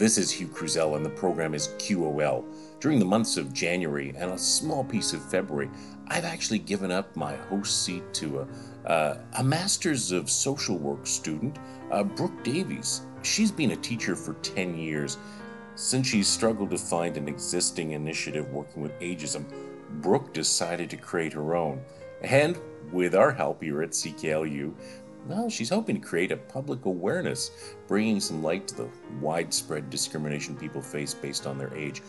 This is Hugh Cruzel, and the program is QOL. During the months of January and a small piece of February, I've actually given up my host seat to a, uh, a Master's of Social Work student, uh, Brooke Davies. She's been a teacher for 10 years. Since she struggled to find an existing initiative working with ageism, Brooke decided to create her own. And with our help here at CKLU, well, she's hoping to create a public awareness, bringing some light to the widespread discrimination people face based on their age.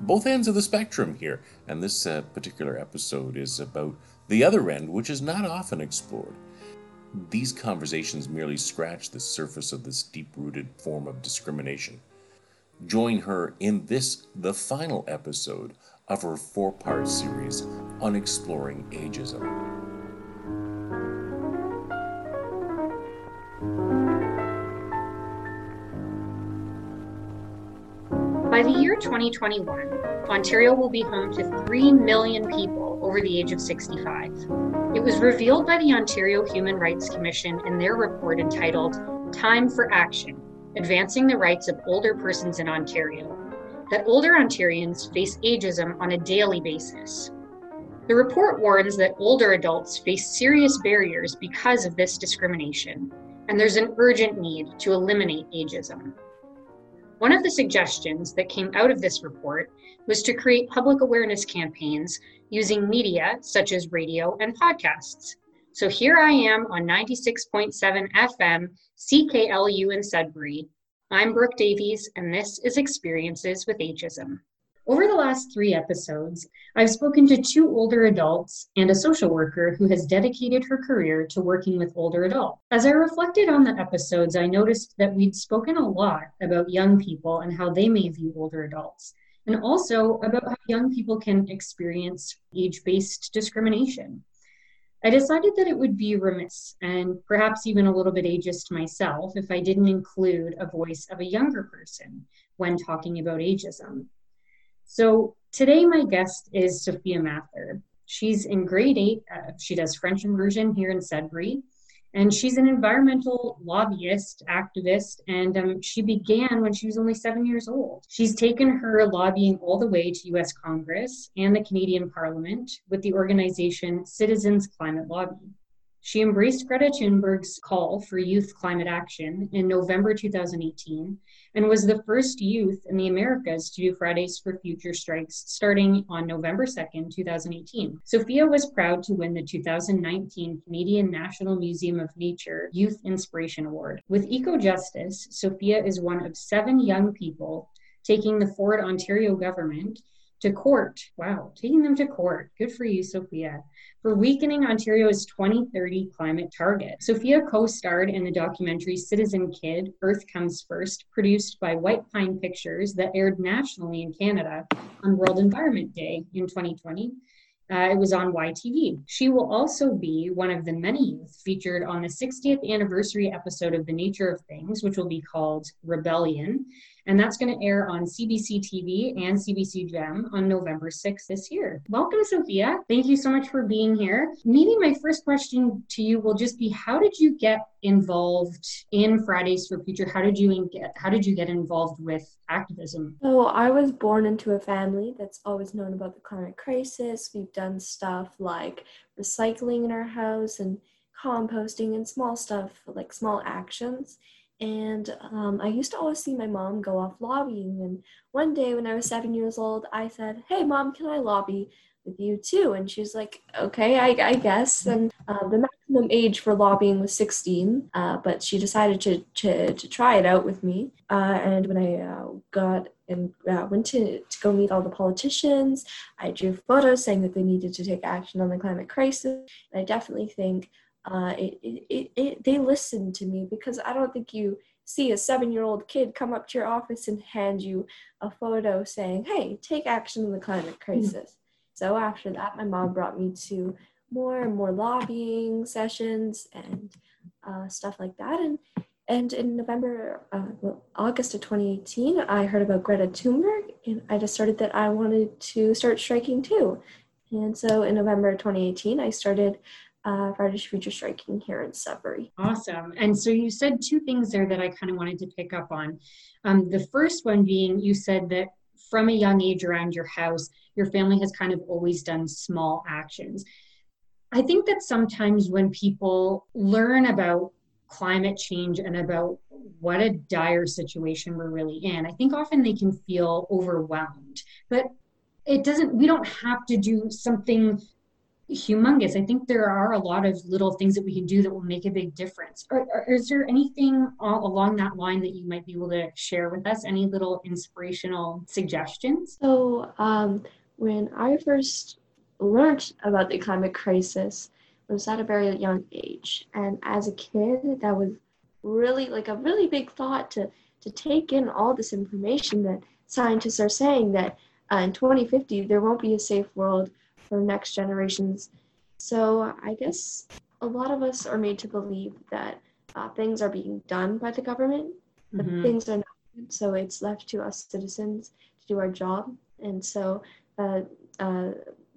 Both ends of the spectrum here, and this uh, particular episode is about the other end, which is not often explored. These conversations merely scratch the surface of this deep rooted form of discrimination. Join her in this, the final episode of her four part series on exploring ageism. 2021, Ontario will be home to 3 million people over the age of 65. It was revealed by the Ontario Human Rights Commission in their report entitled Time for Action Advancing the Rights of Older Persons in Ontario that older Ontarians face ageism on a daily basis. The report warns that older adults face serious barriers because of this discrimination, and there's an urgent need to eliminate ageism. One of the suggestions that came out of this report was to create public awareness campaigns using media such as radio and podcasts. So here I am on 96.7 FM, CKLU in Sudbury. I'm Brooke Davies, and this is Experiences with Ageism. Over the last three episodes, I've spoken to two older adults and a social worker who has dedicated her career to working with older adults. As I reflected on the episodes, I noticed that we'd spoken a lot about young people and how they may view older adults, and also about how young people can experience age based discrimination. I decided that it would be remiss and perhaps even a little bit ageist myself if I didn't include a voice of a younger person when talking about ageism. So today my guest is Sophia Mathur. She's in grade eight. Uh, she does French immersion here in Sudbury. And she's an environmental lobbyist, activist, and um, she began when she was only seven years old. She's taken her lobbying all the way to US Congress and the Canadian Parliament with the organization Citizens Climate Lobby. She embraced Greta Thunberg's call for youth climate action in November 2018 and was the first youth in the Americas to do Fridays for Future strikes starting on November 2nd, 2018. Sophia was proud to win the 2019 Canadian National Museum of Nature Youth Inspiration Award. With Ecojustice, Sophia is one of seven young people taking the Ford Ontario government to court. Wow, taking them to court. Good for you, Sophia for weakening Ontario's 2030 climate target. Sophia co starred in the documentary Citizen Kid Earth Comes First, produced by White Pine Pictures, that aired nationally in Canada on World Environment Day in 2020. Uh, it was on YTV. She will also be one of the many youth featured on the 60th anniversary episode of The Nature of Things, which will be called Rebellion and that's going to air on CBC TV and CBC Gem on November 6th this year. Welcome, Sophia. Thank you so much for being here. Maybe my first question to you will just be how did you get involved in Fridays for Future? How did you get how did you get involved with activism? So I was born into a family that's always known about the climate crisis. We've done stuff like recycling in our house and composting and small stuff like small actions and um, I used to always see my mom go off lobbying. And one day when I was seven years old, I said, Hey, mom, can I lobby with you too? And she's like, Okay, I, I guess. And uh, the maximum age for lobbying was 16, uh, but she decided to, to, to, try it out with me. Uh, and when I uh, got and uh, went to, to go meet all the politicians, I drew photos saying that they needed to take action on the climate crisis. And I definitely think uh, it, it, it, they listened to me because I don't think you see a seven year old kid come up to your office and hand you a photo saying, hey, take action in the climate hmm. crisis. Mm-hmm. So after that, my mom brought me to more and more lobbying sessions and uh, stuff like that. And and in November, uh, well, August of 2018, I heard about Greta Thunberg, and I decided that I wanted to start striking too. And so in November 2018, I started uh, Future striking here in Sudbury. Awesome. And so you said two things there that I kind of wanted to pick up on. Um, the first one being you said that from a young age around your house, your family has kind of always done small actions. I think that sometimes when people learn about climate change and about what a dire situation we're really in, I think often they can feel overwhelmed. But it doesn't, we don't have to do something humongous. I think there are a lot of little things that we can do that will make a big difference. Or, or, is there anything along that line that you might be able to share with us? Any little inspirational suggestions? So, um, when I first learned about the climate crisis, I was at a very young age, and as a kid, that was really like a really big thought to to take in all this information that scientists are saying that uh, in 2050 there won't be a safe world for next generations. So I guess a lot of us are made to believe that uh, things are being done by the government, but mm-hmm. things are not. So it's left to us citizens to do our job. And so uh, uh,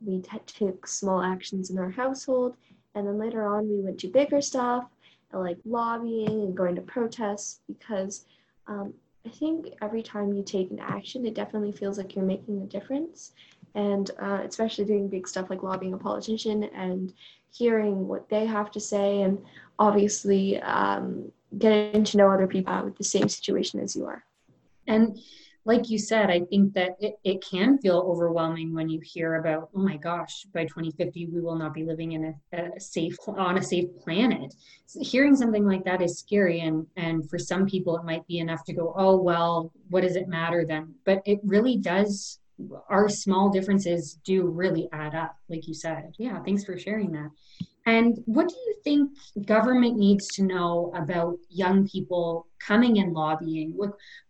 we t- took small actions in our household. And then later on, we went to bigger stuff like lobbying and going to protests because um, I think every time you take an action, it definitely feels like you're making a difference and uh, especially doing big stuff like lobbying a politician and hearing what they have to say and obviously um, getting to know other people with the same situation as you are. And like you said i think that it, it can feel overwhelming when you hear about oh my gosh by 2050 we will not be living in a, a safe on a safe planet. So hearing something like that is scary and and for some people it might be enough to go oh well what does it matter then? But it really does our small differences do really add up, like you said. Yeah, thanks for sharing that. And what do you think government needs to know about young people coming and lobbying?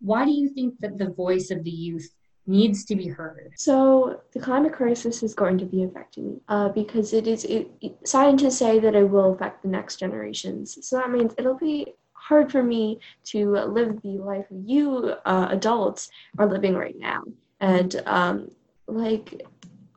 Why do you think that the voice of the youth needs to be heard? So the climate crisis is going to be affecting me uh, because it is. It, it, scientists say that it will affect the next generations. So that means it'll be hard for me to live the life you uh, adults are living right now. And um, like,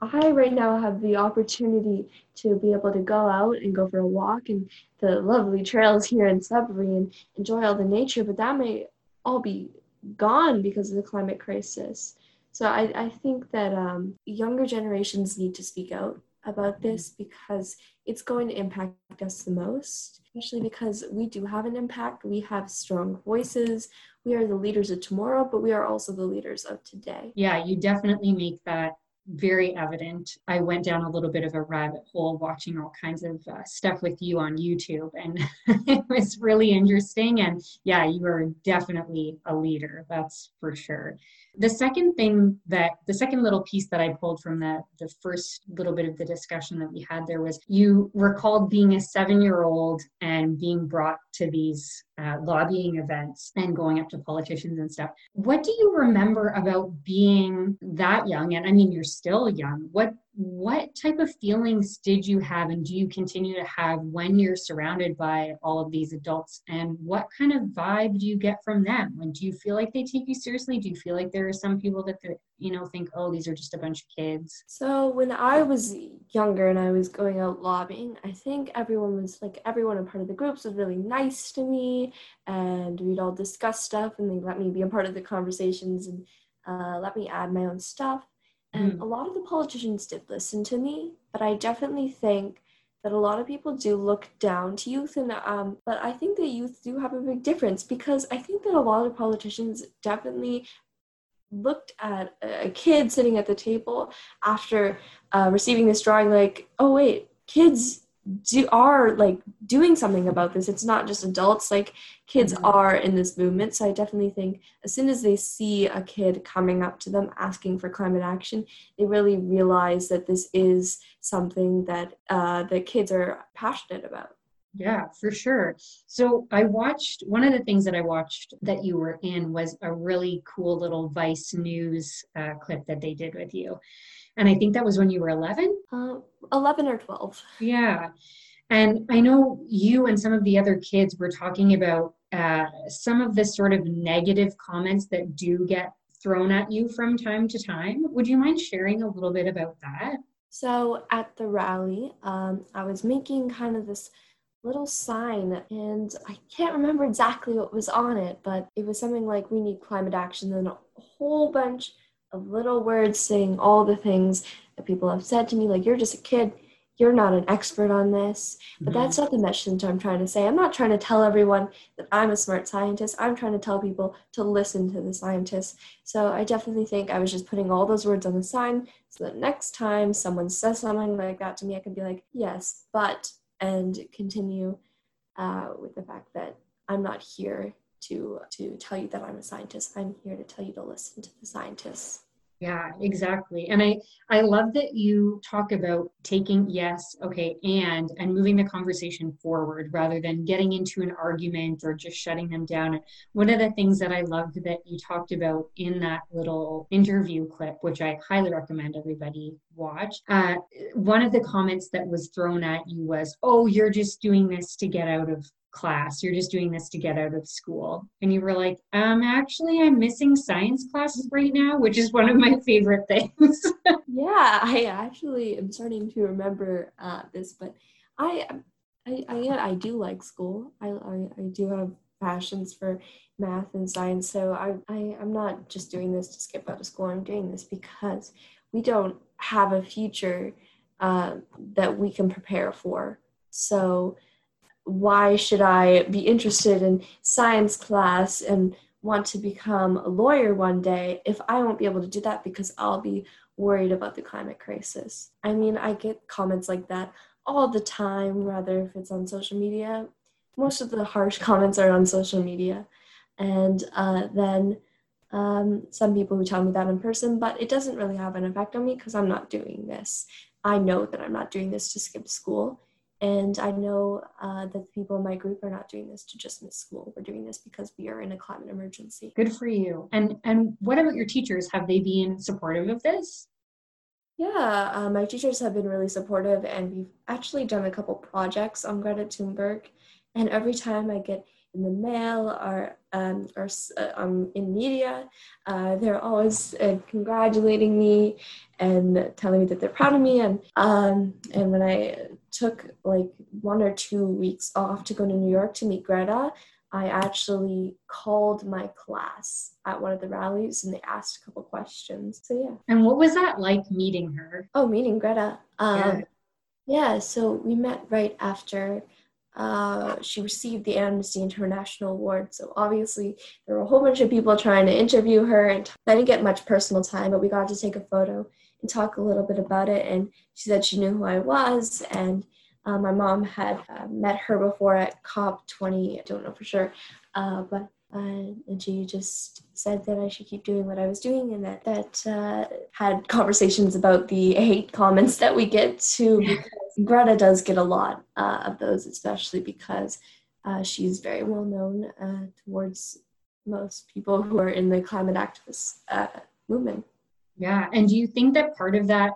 I right now have the opportunity to be able to go out and go for a walk in the lovely trails here in Sudbury and enjoy all the nature, but that may all be gone because of the climate crisis. So I, I think that um, younger generations need to speak out about mm-hmm. this because it's going to impact us the most, especially because we do have an impact. We have strong voices. We are the leaders of tomorrow, but we are also the leaders of today. Yeah, you definitely make that very evident. I went down a little bit of a rabbit hole watching all kinds of uh, stuff with you on YouTube, and it was really interesting. And yeah, you are definitely a leader, that's for sure. The second thing that the second little piece that I pulled from the, the first little bit of the discussion that we had there was you recalled being a seven year old and being brought to these uh, lobbying events and going up to politicians and stuff. What do you remember about being that young? And I mean, you're still young. What what type of feelings did you have and do you continue to have when you're surrounded by all of these adults? And what kind of vibe do you get from them? And do you feel like they take you seriously? Do you feel like there are some people that you know think oh these are just a bunch of kids? So when i was younger and i was going out lobbying i think everyone was like everyone in part of the groups was really nice to me and we'd all discuss stuff and they let me be a part of the conversations and uh, let me add my own stuff and mm. a lot of the politicians did listen to me, but I definitely think that a lot of people do look down to youth and um but I think that youth do have a big difference because I think that a lot of politicians definitely looked at a kid sitting at the table after uh, receiving this drawing like oh wait kids do are like doing something about this. It's not just adults. Like kids mm-hmm. are in this movement. So i definitely think as soon as they see a kid coming up to them asking for climate action they really realize that this is something that uh, the kids are passionate about yeah, for sure. So I watched one of the things that I watched that you were in was a really cool little Vice News uh, clip that they did with you. And I think that was when you were 11? Uh, 11 or 12. Yeah. And I know you and some of the other kids were talking about uh, some of the sort of negative comments that do get thrown at you from time to time. Would you mind sharing a little bit about that? So at the rally, um, I was making kind of this little sign, and I can't remember exactly what was on it, but it was something like "We need climate action," and a whole bunch of little words saying all the things that people have said to me, like "You're just a kid." You're not an expert on this, but mm-hmm. that's not the message I'm trying to say. I'm not trying to tell everyone that I'm a smart scientist. I'm trying to tell people to listen to the scientists. So I definitely think I was just putting all those words on the sign so that next time someone says something like that to me, I can be like, yes, but and continue uh, with the fact that I'm not here to to tell you that I'm a scientist. I'm here to tell you to listen to the scientists. Yeah, exactly. And I I love that you talk about taking yes, okay, and and moving the conversation forward rather than getting into an argument or just shutting them down. One of the things that I loved that you talked about in that little interview clip, which I highly recommend everybody watch, uh, one of the comments that was thrown at you was, "Oh, you're just doing this to get out of class. You're just doing this to get out of school. And you were like um actually i'm missing science classes right now which is one of my favorite things. Yeah i actually am starting to remember uh, this but I, I i i do like school. I, I i do have passions for math and science so i, I i'm not just doing this to skip out of school. I'm doing this because we don't have a future uh, that we can prepare for. So why should I be interested in science class and want to become a lawyer one day if I won't be able to do that because I'll be worried about the climate crisis? I mean, I get comments like that all the time, rather if it's on social media. Most of the harsh comments are on social media. And uh, then um, some people who tell me that in person, but it doesn't really have an effect on me because I'm not doing this. I know that I'm not doing this to skip school. And I know uh, that the people in my group are not doing this to just miss school. We're doing this because we are in a climate emergency. Good for you. And and what about your teachers? Have they been supportive of this? Yeah, uh, my teachers have been really supportive, and we've actually done a couple projects on Greta Thunberg. And every time I get in the mail or um, or uh, um, in media. Uh, they're always uh, congratulating me and telling me that they're proud of me. And um, and when I took like one or two weeks off to go to New York to meet Greta, I actually called my class at one of the rallies and they asked a couple questions. So yeah. And what was that like meeting her? Oh, meeting Greta. Um, yeah. yeah. So we met right after uh, she received the Amnesty International Award. So obviously, there were a whole bunch of people trying to interview her, and I didn't get much personal time, but we got to take a photo and talk a little bit about it. And she said she knew who I was, and uh, my mom had uh, met her before at COP20. I don't know for sure, uh, but uh, and she just said that I should keep doing what I was doing, and that that uh, had conversations about the hate comments that we get to. Because Greta does get a lot uh, of those, especially because uh, she's very well known uh, towards most people who are in the climate activist uh, movement. Yeah, and do you think that part of that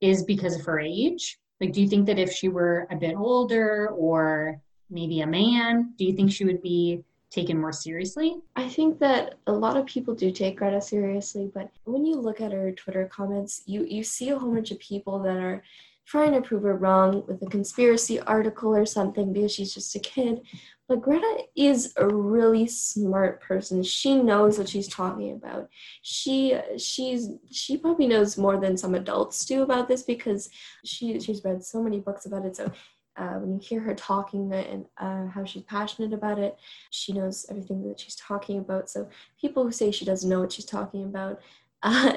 is because of her age? Like, do you think that if she were a bit older or maybe a man, do you think she would be taken more seriously? I think that a lot of people do take Greta seriously, but when you look at her Twitter comments, you you see a whole bunch of people that are trying to prove her wrong with a conspiracy article or something because she's just a kid. But Greta is a really smart person. She knows what she's talking about. She she's she probably knows more than some adults do about this because she she's read so many books about it. So uh, when you hear her talking and uh, how she's passionate about it, she knows everything that she's talking about. So people who say she doesn't know what she's talking about, uh,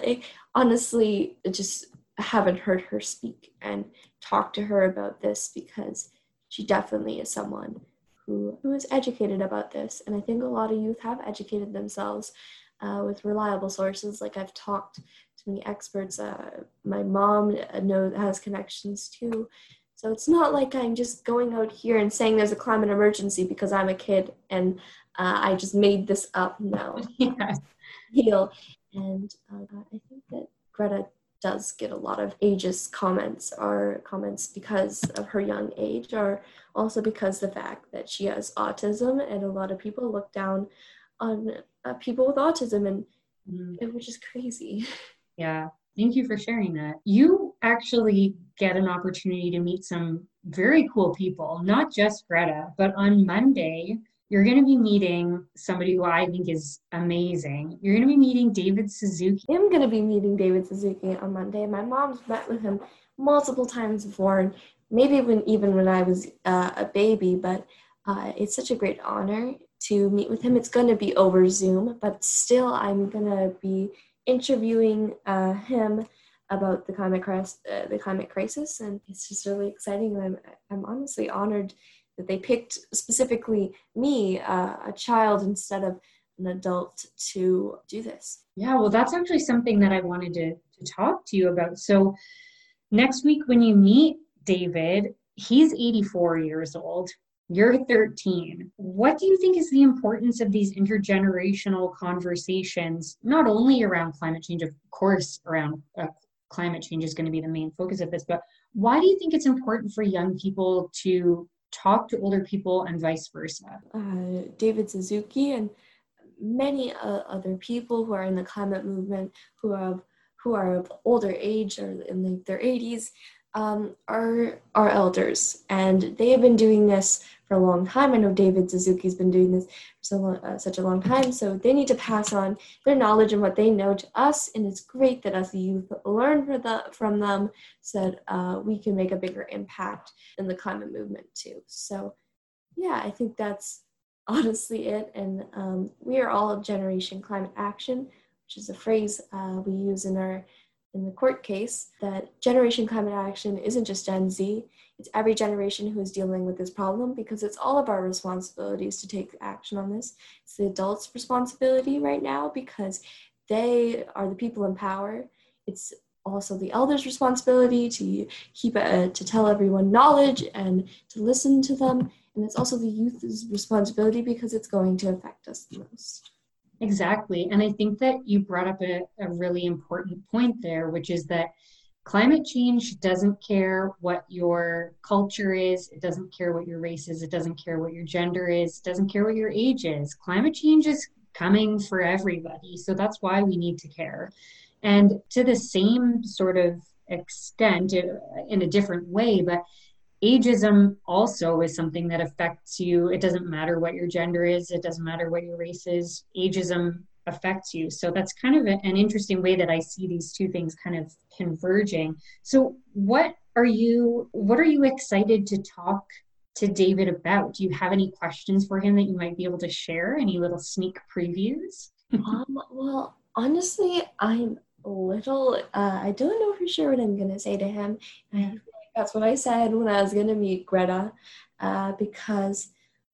honestly, just haven't heard her speak and talk to her about this because she definitely is someone who, who is educated about this. And I think a lot of youth have educated themselves uh, with reliable sources. Like I've talked to many experts. Uh, my mom knows has connections too so it's not like I'm just going out here and saying there's a climate emergency because I'm a kid and uh, I just made this up. No. Heal. And uh, I think that Greta does get a lot of ageist comments or comments because of her young age or also because the fact that she has autism and a lot of people look down on uh, people with autism and mm. which is crazy yeah thank you for sharing that you actually get an opportunity to meet some very cool people, not just Greta, but on Monday, you're going to be meeting somebody who I think is amazing. You're going to be meeting David Suzuki. I'm going to be meeting David Suzuki on Monday. My mom's met with him multiple times before, and maybe when even when I was uh, a baby. But uh, it's such a great honor to meet with him. It's going to be over Zoom, but still, I'm going to be interviewing uh, him about the climate crisis, uh, the climate crisis, and it's just really exciting. And I'm I'm honestly honored that they picked specifically me, uh, a child, instead of an adult to do this. Yeah, well, that's actually something that I wanted to, to talk to you about. So, next week when you meet David, he's 84 years old. You're 13. What do you think is the importance of these intergenerational conversations, not only around climate change, of course, around uh, climate change is going to be the main focus of this, but why do you think it's important for young people to talk to older people and vice versa? Uh, David Suzuki and many uh, other people who are in the climate movement who have who are of older age or in the, their 80s um, are are elders and they have been doing this for a long time. I know David Suzuki's been doing this for so long, uh, such a long time, so they need to pass on their knowledge and what they know to us. And it's great that the youth learn from them, so that uh, we can make a bigger impact in the climate movement too. So, yeah, I think that's honestly it. And um, we are all Generation Climate Action, which is a phrase uh, we use in our in the court case that Generation Climate Action isn't just Gen Z, it's every generation who is dealing with this problem because it's all of our responsibilities to take action on this. It's the adults' responsibility right now because they are the people in power. It's also the elders' responsibility to keep uh, to tell everyone knowledge and to listen to them. And it's also the youth's responsibility because it's going to affect us the most. Exactly. And I think that you brought up a, a really important point there, which is that climate change doesn't care what your culture is, it doesn't care what your race is, it doesn't care what your gender is, it doesn't care what your age is. Climate change is coming for everybody. So that's why we need to care. And to the same sort of extent, uh, in a different way, but ageism also is something that affects you. It doesn't matter what your gender is, it doesn't matter what your race is. Ageism affects you. So that's kind of a, an interesting way that I see these two things kind of converging. So what are you what are you excited to talk to David about? Do you have any questions for him that you might be able to share? Any little sneak previews? um, well, honestly, I'm a little uh, I don't know for sure what I'm gonna say to him. I that's what I said when I was going to meet Greta, uh, because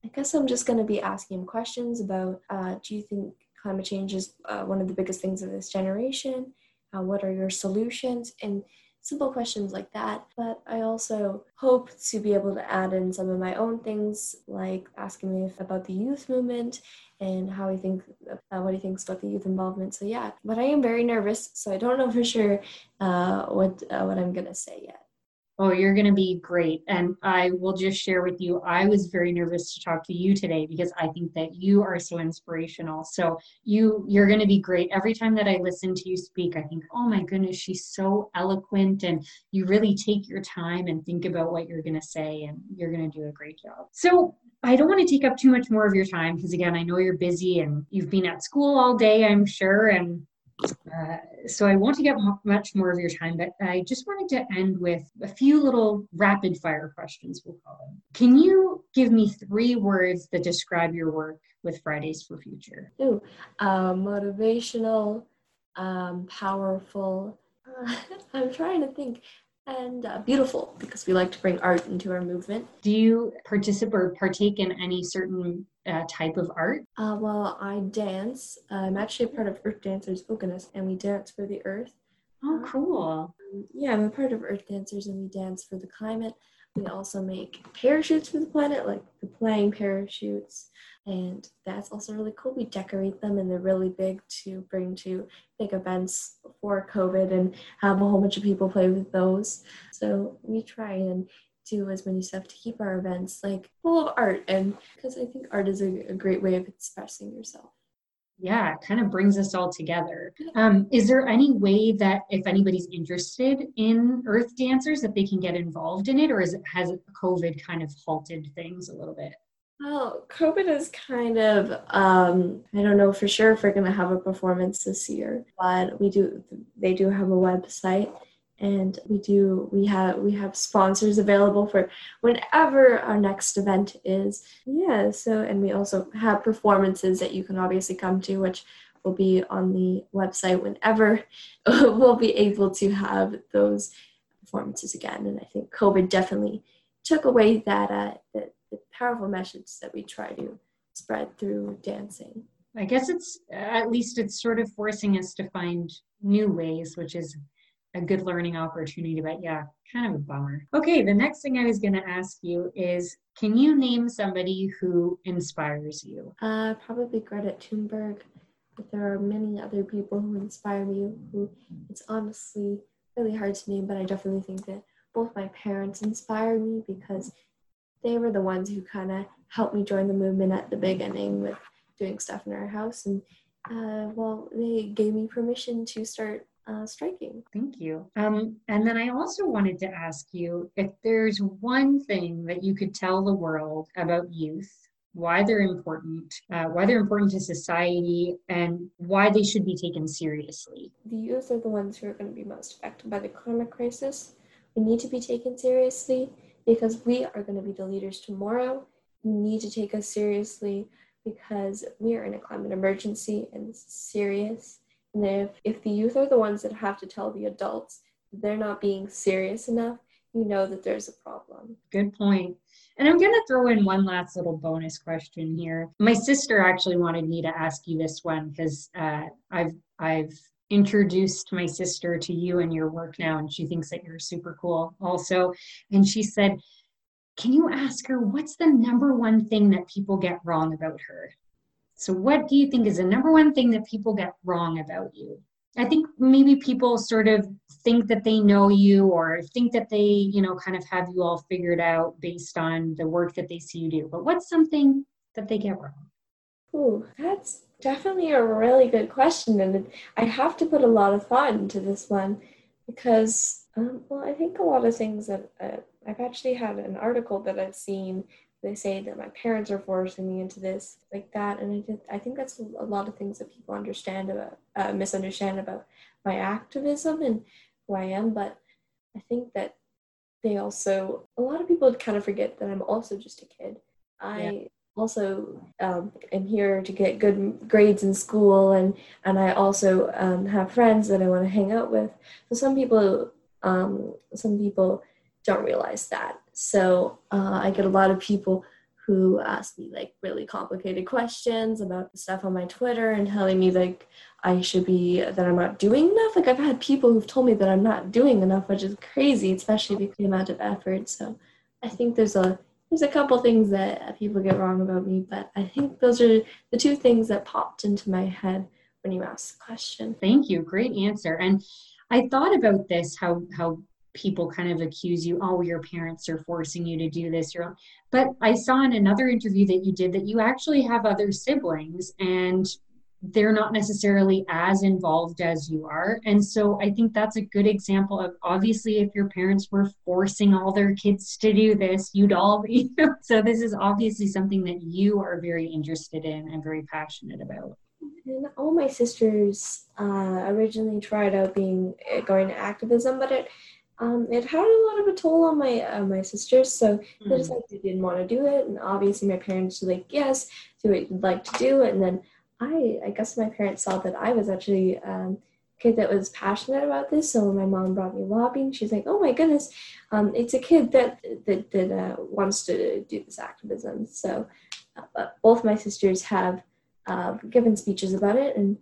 I guess I'm just going to be asking questions about uh, do you think climate change is uh, one of the biggest things of this generation? Uh, what are your solutions? And simple questions like that. But I also hope to be able to add in some of my own things, like asking me about the youth movement and how he thinks, uh, what he thinks about the youth involvement. So yeah, but I am very nervous, so I don't know for sure uh, what uh, what I'm gonna say yet. Oh, you're going to be great. And I will just share with you, I was very nervous to talk to you today because I think that you are so inspirational. So you you're going to be great. Every time that I listen to you speak, I think, "Oh my goodness, she's so eloquent and you really take your time and think about what you're going to say and you're going to do a great job." So, I don't want to take up too much more of your time because again, I know you're busy and you've been at school all day, I'm sure, and uh, so I want to get much more of your time, but I just wanted to end with a few little rapid fire questions, we'll call them. Can you give me three words that describe your work with Fridays for Future? Ooh, uh, motivational, um, powerful. Uh, I'm trying to think and uh, beautiful because we like to bring art into our movement. Do you participate or partake in any certain uh, type of art? Uh, well, I dance. I'm actually a part of Earth Dancers Oganis, and we dance for the earth. Oh, cool. Um, yeah, I'm a part of Earth Dancers, and we dance for the climate. We also make parachutes for the planet, like the playing parachutes, and that's also really cool. We decorate them, and they're really big to bring to big events for COVID and have a whole bunch of people play with those. So we try and do as many stuff to keep our events like full of art and because I think art is a, a great way of expressing yourself. Yeah, it kind of brings us all together. Um, is there any way that if anybody's interested in Earth Dancers, that they can get involved in it, or is it has COVID kind of halted things a little bit? Well, COVID is kind of, um, I don't know for sure if we're going to have a performance this year, but we do, they do have a website and we do we have we have sponsors available for whenever our next event is. Yeah so and we also have performances that you can obviously come to which will be on the website whenever we'll be able to have those performances again. And i think covid definitely took away that uh, the, the powerful message that we try to spread through dancing. I guess it's at least it's sort of forcing us to find new ways which is a good learning opportunity, but yeah, kind of a bummer. Okay, the next thing I was going to ask you is can you name somebody who inspires you? Uh, probably Greta Thunberg, but there are many other people who inspire me who it's honestly really hard to name, but I definitely think that both my parents inspire me because they were the ones who kind of helped me join the movement at the beginning with doing stuff in our house and uh, well they gave me permission to start uh, striking. Thank you. Um, and then I also wanted to ask you if there's one thing that you could tell the world about youth, why they're important, uh, why they're important to society, and why they should be taken seriously. The youth are the ones who are going to be most affected by the climate crisis. We need to be taken seriously because we are going to be the leaders tomorrow. We need to take us seriously because we are in a climate emergency and it's serious and if, if the youth are the ones that have to tell the adults they're not being serious enough, you know that there's a problem. Good point. And I'm going to throw in one last little bonus question here. My sister actually wanted me to ask you this one because uh, I've I've introduced my sister to you and your work now, and she thinks that you're super cool also. And she said, "Can you ask her what's the number one thing that people get wrong about her?" So, what do you think is the number one thing that people get wrong about you? I think maybe people sort of think that they know you or think that they, you know, kind of have you all figured out based on the work that they see you do. But what's something that they get wrong? Ooh, that's definitely a really good question. And I have to put a lot of thought into this one because, um, well, I think a lot of things that uh, I've actually had an article that I've seen they say that my parents are forcing me into this like that and i, did, I think that's a lot of things that people understand about uh, misunderstand about my activism and who i am but i think that they also a lot of people kind of forget that i'm also just a kid i yeah. also um, am here to get good grades in school and and i also um, have friends that i want to hang out with so some people um, some people don't realize that. So uh, I get a lot of people who ask me like really complicated questions about stuff on my Twitter and telling me like I should be that I'm not doing enough. Like I've had people who've told me that I'm not doing enough, which is crazy, especially with the amount of effort. So I think there's a there's a couple things that people get wrong about me, but I think those are the two things that popped into my head when you asked the question. Thank you. Great answer. And I thought about this how how people kind of accuse you oh your parents are forcing you to do this You're, but i saw in another interview that you did that you actually have other siblings and they're not necessarily as involved as you are. And so i think that's a good example of obviously if your parents were forcing all their kids to do this you'd all be so this is obviously something that you are very interested in and very passionate about. And all my sisters uh, originally tried out being going to activism but it um, it had a lot of a toll on my uh, my sisters. So mm-hmm. they decided they didn't want to do it, and obviously my parents were like, "Yes, do what you'd like to do." And then I, I guess my parents saw that I was actually um, a kid that was passionate about this. So when my mom brought me lobbying, she's like, "Oh my goodness, um, it's a kid that that that uh, wants to do this activism." So uh, both my sisters have uh, given speeches about it, and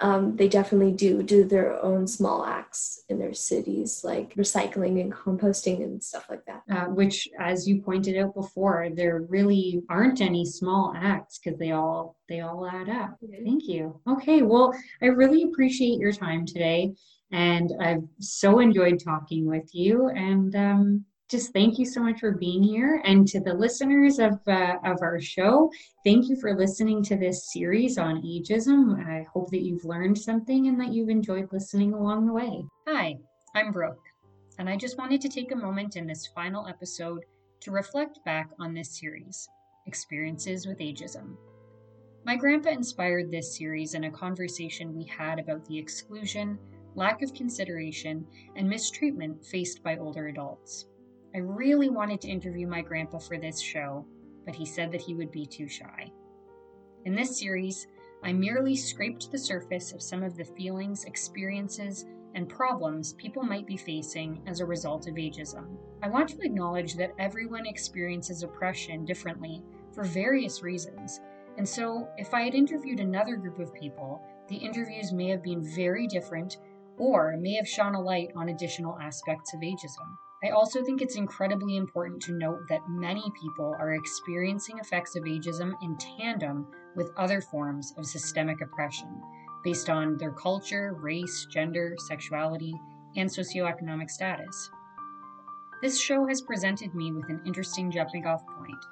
um, they definitely do do their own small acts in their cities, like recycling and composting and stuff like that. Uh, which, as you pointed out before, there really aren't any small acts because they all they all add up. Mm-hmm. Thank you. Okay, well, I really appreciate your time today, and I've so enjoyed talking with you. And um, just thank you so much for being here. And to the listeners of, uh, of our show, thank you for listening to this series on ageism. I hope that you've learned something and that you've enjoyed listening along the way. Hi, I'm Brooke, and I just wanted to take a moment in this final episode to reflect back on this series Experiences with Ageism. My grandpa inspired this series in a conversation we had about the exclusion, lack of consideration, and mistreatment faced by older adults. I really wanted to interview my grandpa for this show, but he said that he would be too shy. In this series, I merely scraped the surface of some of the feelings, experiences, and problems people might be facing as a result of ageism. I want to acknowledge that everyone experiences oppression differently for various reasons, and so if I had interviewed another group of people, the interviews may have been very different or may have shone a light on additional aspects of ageism. I also think it's incredibly important to note that many people are experiencing effects of ageism in tandem with other forms of systemic oppression based on their culture, race, gender, sexuality, and socioeconomic status. This show has presented me with an interesting jumping off point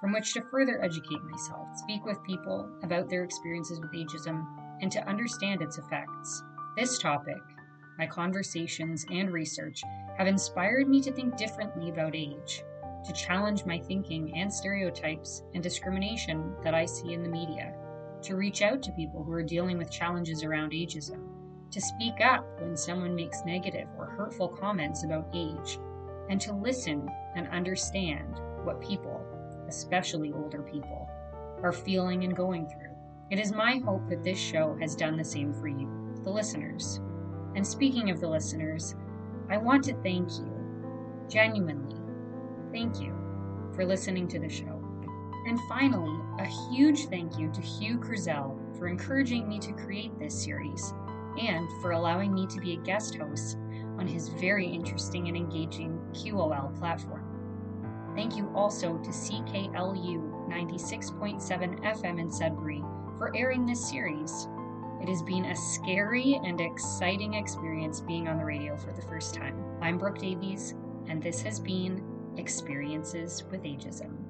from which to further educate myself, speak with people about their experiences with ageism, and to understand its effects. This topic, my conversations and research have inspired me to think differently about age, to challenge my thinking and stereotypes and discrimination that I see in the media, to reach out to people who are dealing with challenges around ageism, to speak up when someone makes negative or hurtful comments about age, and to listen and understand what people, especially older people, are feeling and going through. It is my hope that this show has done the same for you, the listeners. And speaking of the listeners, I want to thank you, genuinely, thank you for listening to the show. And finally, a huge thank you to Hugh Cruzel for encouraging me to create this series and for allowing me to be a guest host on his very interesting and engaging QOL platform. Thank you also to CKLU 96.7 FM in Sudbury for airing this series. It has been a scary and exciting experience being on the radio for the first time. I'm Brooke Davies, and this has been Experiences with Ageism.